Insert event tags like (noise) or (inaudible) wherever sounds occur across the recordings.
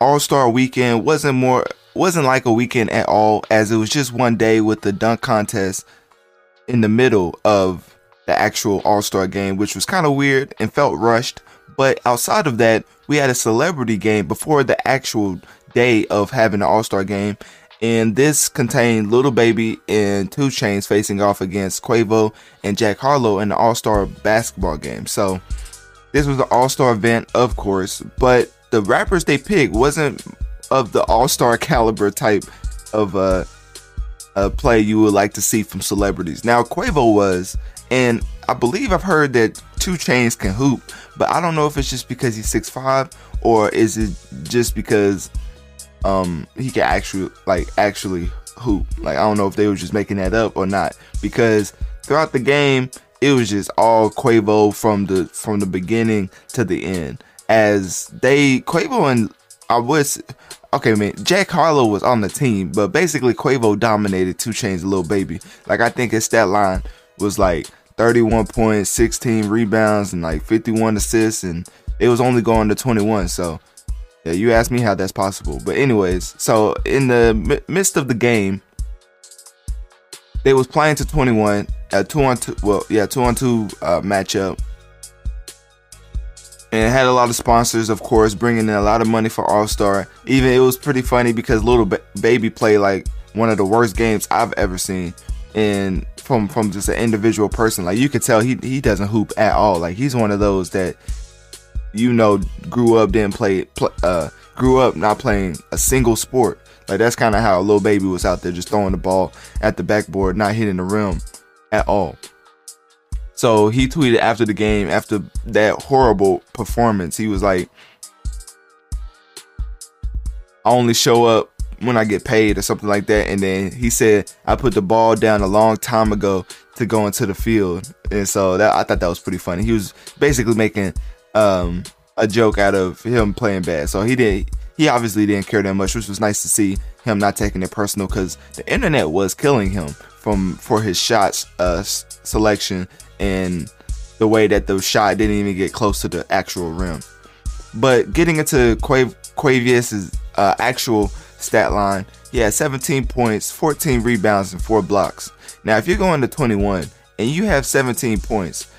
all Star weekend wasn't more wasn't like a weekend at all, as it was just one day with the dunk contest in the middle of the actual All Star game, which was kind of weird and felt rushed. But outside of that, we had a celebrity game before the actual day of having the All Star game. And this contained Lil Baby and 2 Chainz facing off against Quavo and Jack Harlow in the All Star basketball game. So, this was the All Star event, of course, but the rappers they picked wasn't of the all star caliber type of uh, uh, play you would like to see from celebrities. Now Quavo was, and I believe I've heard that 2 Chainz can hoop, but I don't know if it's just because he's six five or is it just because um he can actually like actually hoop. Like I don't know if they were just making that up or not because throughout the game it was just all Quavo from the from the beginning to the end as they Quavo and I was okay, man. Jack Harlow was on the team, but basically Quavo dominated 2 Chainz Little Baby. Like I think his stat line was like 31 points, 16 rebounds, and like 51 assists, and it was only going to 21. So yeah, you asked me how that's possible. But anyways, so in the midst of the game, they was playing to 21, a two on two. Well, yeah, two on two uh, matchup and had a lot of sponsors, of course, bringing in a lot of money for All Star. Even it was pretty funny because Little ba- Baby played like one of the worst games I've ever seen, and from from just an individual person, like you could tell he he doesn't hoop at all. Like he's one of those that you know grew up didn't play, play uh grew up not playing a single sport. Like that's kind of how Lil Baby was out there just throwing the ball at the backboard, not hitting the rim at all. So he tweeted after the game, after that horrible performance, he was like, I only show up when I get paid or something like that. And then he said, I put the ball down a long time ago to go into the field. And so that I thought that was pretty funny. He was basically making um, a joke out of him playing bad. So he didn't he obviously didn't care that much, which was nice to see him not taking it personal because the internet was killing him from for his shots uh, selection and the way that the shot didn't even get close to the actual rim. But getting into Quav- uh, actual stat line, he had 17 points, 14 rebounds, and 4 blocks. Now, if you're going to 21 and you have 17 points,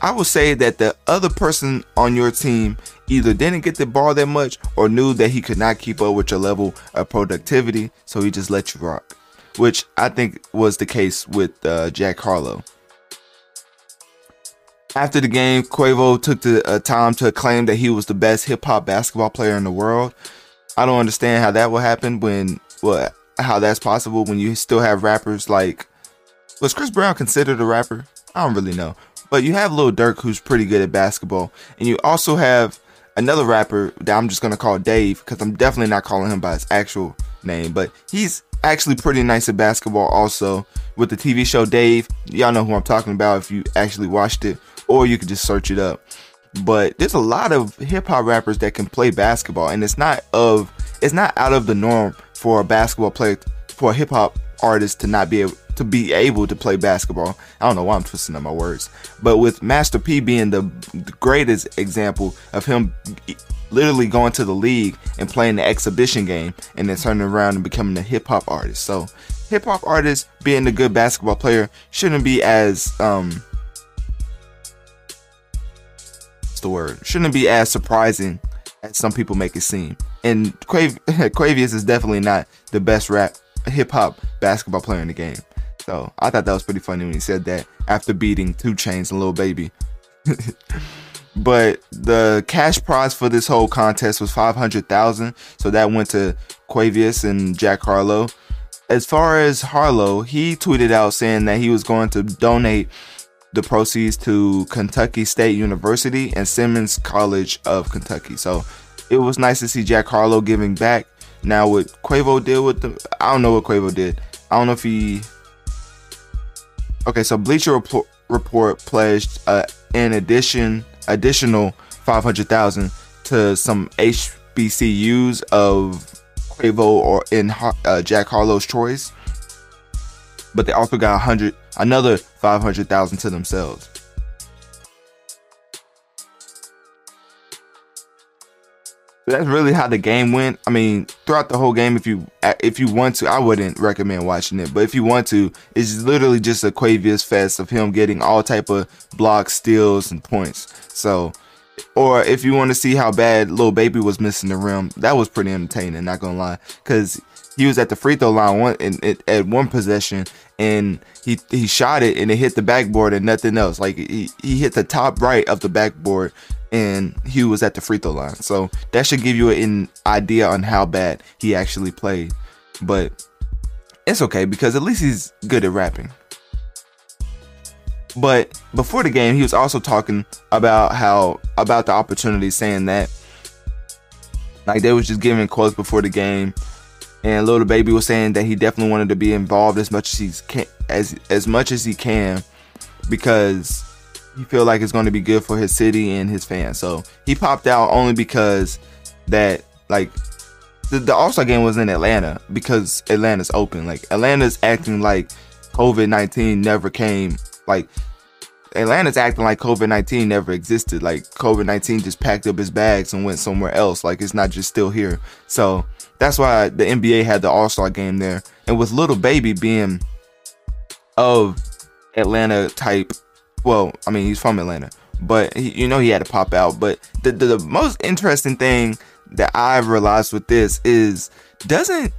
I would say that the other person on your team either didn't get the ball that much or knew that he could not keep up with your level of productivity, so he just let you rock, which I think was the case with uh, Jack Harlow. After the game, Quavo took the uh, time to claim that he was the best hip hop basketball player in the world. I don't understand how that will happen when, well, how that's possible when you still have rappers like, was Chris Brown considered a rapper? I don't really know. But you have Lil Durk who's pretty good at basketball, and you also have another rapper that I'm just gonna call Dave because I'm definitely not calling him by his actual name, but he's actually pretty nice at basketball also with the TV show Dave. Y'all know who I'm talking about if you actually watched it or you could just search it up. But there's a lot of hip hop rappers that can play basketball, and it's not of it's not out of the norm for a basketball player for a hip hop artist to not be able to be able to play basketball. I don't know why I'm twisting up my words, but with Master P being the, greatest example of him literally going to the league and playing the exhibition game and then turning around and becoming a hip hop artist. So hip hop artist being a good basketball player shouldn't be as um the word shouldn't be as surprising as some people make it seem. And Quav- (laughs) is definitely not the best rap hip hop basketball player in the game. So I thought that was pretty funny when he said that after beating 2 Chainz and Lil Baby. (laughs) but the cash prize for this whole contest was 500,000, so that went to Quavious and Jack Harlow. As far as Harlow, he tweeted out saying that he was going to donate the proceeds to Kentucky State University and Simmons College of Kentucky. So it was nice to see Jack Harlow giving back. Now what Quavo did with the I don't know what Quavo did. I don't know if he Okay, so Bleacher Report, Report pledged uh, in addition additional 500,000 to some HBCUs of Quavo or in uh, Jack Harlow's choice. But they also got 100 another 500,000 to themselves. that's really how the game went. I mean, throughout the whole game, if you if you want to, I wouldn't recommend watching it. But if you want to, it's literally just a Quavious fest of him getting all type of blocks, steals, and points. So, or if you want to see how bad Lil Baby was missing the rim, that was pretty entertaining. Not gonna lie, because he was at the free throw line one at one possession and he he shot it and it hit the backboard and nothing else. Like he, he hit the top right of the backboard and he was at the free throw line. So that should give you an idea on how bad he actually played. But it's okay because at least he's good at rapping. But before the game, he was also talking about how about the opportunity, saying that like they was just giving quotes before the game and Lil Baby was saying that he definitely wanted to be involved as much as he can as as much as he can because he feel like it's going to be good for his city and his fans. So he popped out only because that like the, the All-Star game was in Atlanta because Atlanta's open. Like Atlanta's acting like COVID-19 never came like Atlanta's acting like COVID 19 never existed. Like COVID 19 just packed up his bags and went somewhere else. Like it's not just still here. So that's why the NBA had the All Star game there. And with Lil Baby being of Atlanta type, well, I mean, he's from Atlanta, but he, you know, he had to pop out. But the, the, the most interesting thing that I've realized with this is doesn't,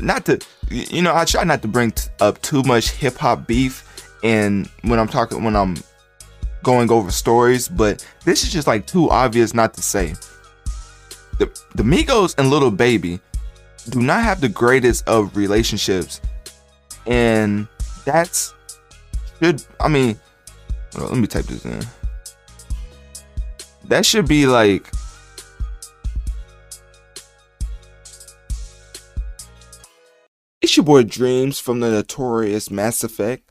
not to, you know, I try not to bring t- up too much hip hop beef. And when I'm talking, when I'm going over stories, but this is just like too obvious not to say the, the Migos and Lil Baby do not have the greatest of relationships, and that's should I mean, let me type this in. That should be like. It's your boy Dreamz from the notorious Mass Effect.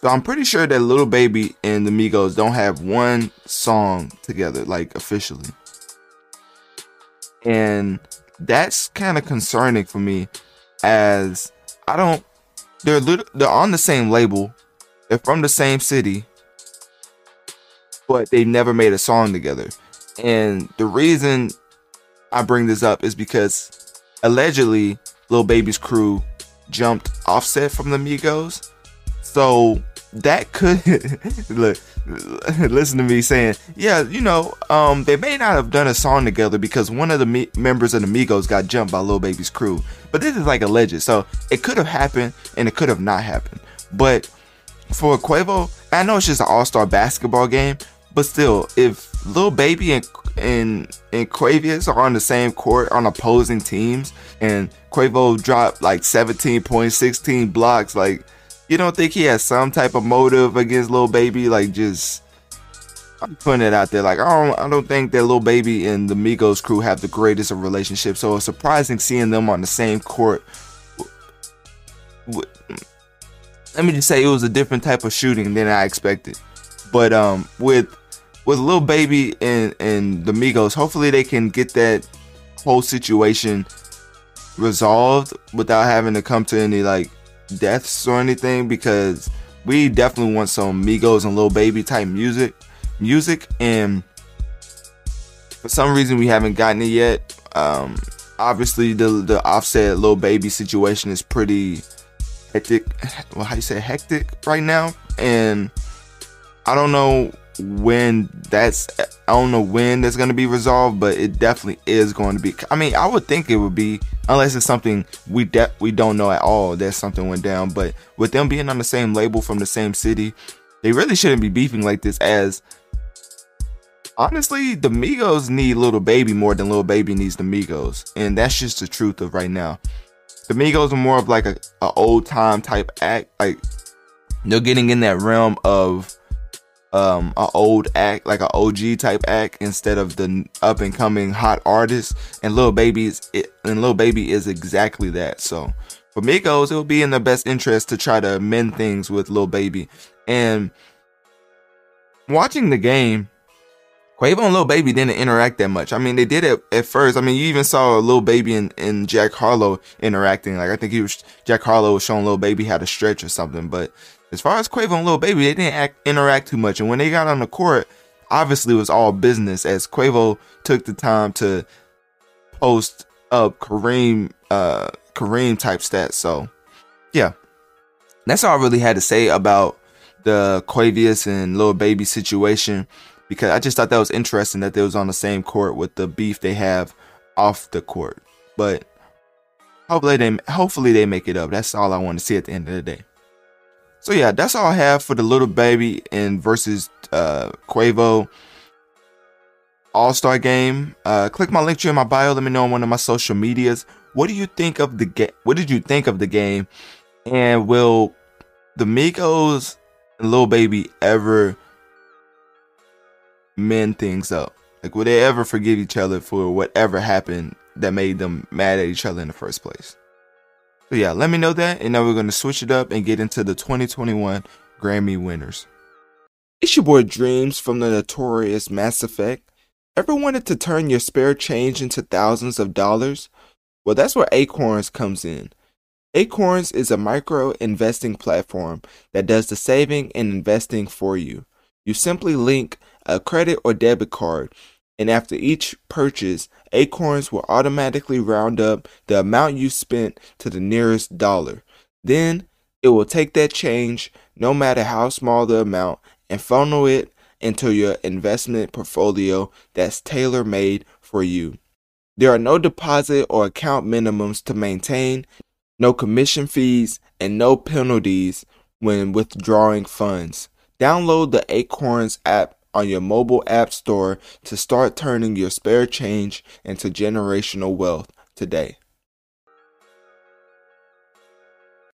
So I'm pretty sure that Lil Baby and the Migos don't have one song together, like officially. And that's kind of concerning for me as I don't they're they're on the same label. They're from the same city, but they never made a song together. And the reason I bring this up is because allegedly Lil Baby's crew jumped Offset from the Migos. So that could (laughs) look (laughs) listen to me saying yeah you know um they may not have done a song together because one of the me- members of the migos got jumped by Lil Baby's crew. But this is like alleged. So it could have happened and it could have not happened. But for quavo i know it's just an all-star basketball game but still if Lil Baby and and and Quavious are on the same court on opposing teams and quavo dropped like 17 points 16 blocks like You don't think he has some type of motive against Lil Baby? Like just I'm putting it out there. Like I don't I don't think that Lil Baby and the Migos crew have the greatest of relationships. So it's surprising seeing them on the same court. Let me just say it was a different type of shooting than I expected. But um with with Lil Baby and and the Migos, hopefully they can get that whole situation resolved without having to come to any like deaths or anything because we definitely want some Migos and Lil Baby type music music and for some reason we haven't gotten it yet. Um obviously the the offset Lil Baby situation is pretty hectic well how you say hectic right now and I don't know when that's I don't know when that's going to be resolved, but it definitely is going to be. I mean, I would think it would be unless it's something we de- we don't know at all that something went down. But with them being on the same label from the same city, they really shouldn't be beefing like this. As honestly, the Migos need Lil Baby more than Lil Baby needs the Migos, and that's just the truth of right now. The Migos are more of like a, a old time type act, like they're getting in that realm of um a old act like an OG type act instead of the up and coming hot artist and Lil Baby is it, and Lil Baby is exactly that so for Migos it will be in the best interest to try to mend things with Lil Baby and watching the game Quavo and Lil Baby didn't interact that much. I mean, they did it at first. I mean, you even saw Lil Baby and, and Jack Harlow interacting. Like, I think he was, Jack Harlow was showing Lil Baby how to stretch or something. But as far as Quavo and Lil Baby, they didn't act, interact too much. And when they got on the court, obviously it was all business as Quavo took the time to post up Kareem, uh, Kareem type stats. So, yeah, that's all I really had to say about the Quavious and Lil Baby situation because I just thought that was interesting that they was on the same court with the beef they have off the court. But hopefully they hopefully they make it up. That's all I want to see at the end of the day. So yeah, that's all I have for the Lil Baby and versus uh, Quavo All Star game. Uh, click my link tree in my bio. Let me know on one of my social medias. What do you think of the game? What did you think of the game? And will the Migos and Lil Baby ever mend things up? Like, will they ever forgive each other for whatever happened that made them mad at each other in the first place? So yeah, let me know that, and now we're gonna switch it up and get into the 2021 Grammy winners. It's your boy Dreamz from the notorious Mass Effect. Ever wanted to turn your spare change into thousands of dollars? Well, that's where Acorns comes in. Acorns is a micro investing platform that does the saving and investing for you. You simply link a credit or debit card, and after each purchase, Acorns will automatically round up the amount you spent to the nearest dollar. Then it will take that change, no matter how small the amount, and funnel it into your investment portfolio that's tailor made for you. There are no deposit or account minimums to maintain, no commission fees, and no penalties when withdrawing funds. Download the Acorns app on your mobile app store to start turning your spare change into generational wealth today.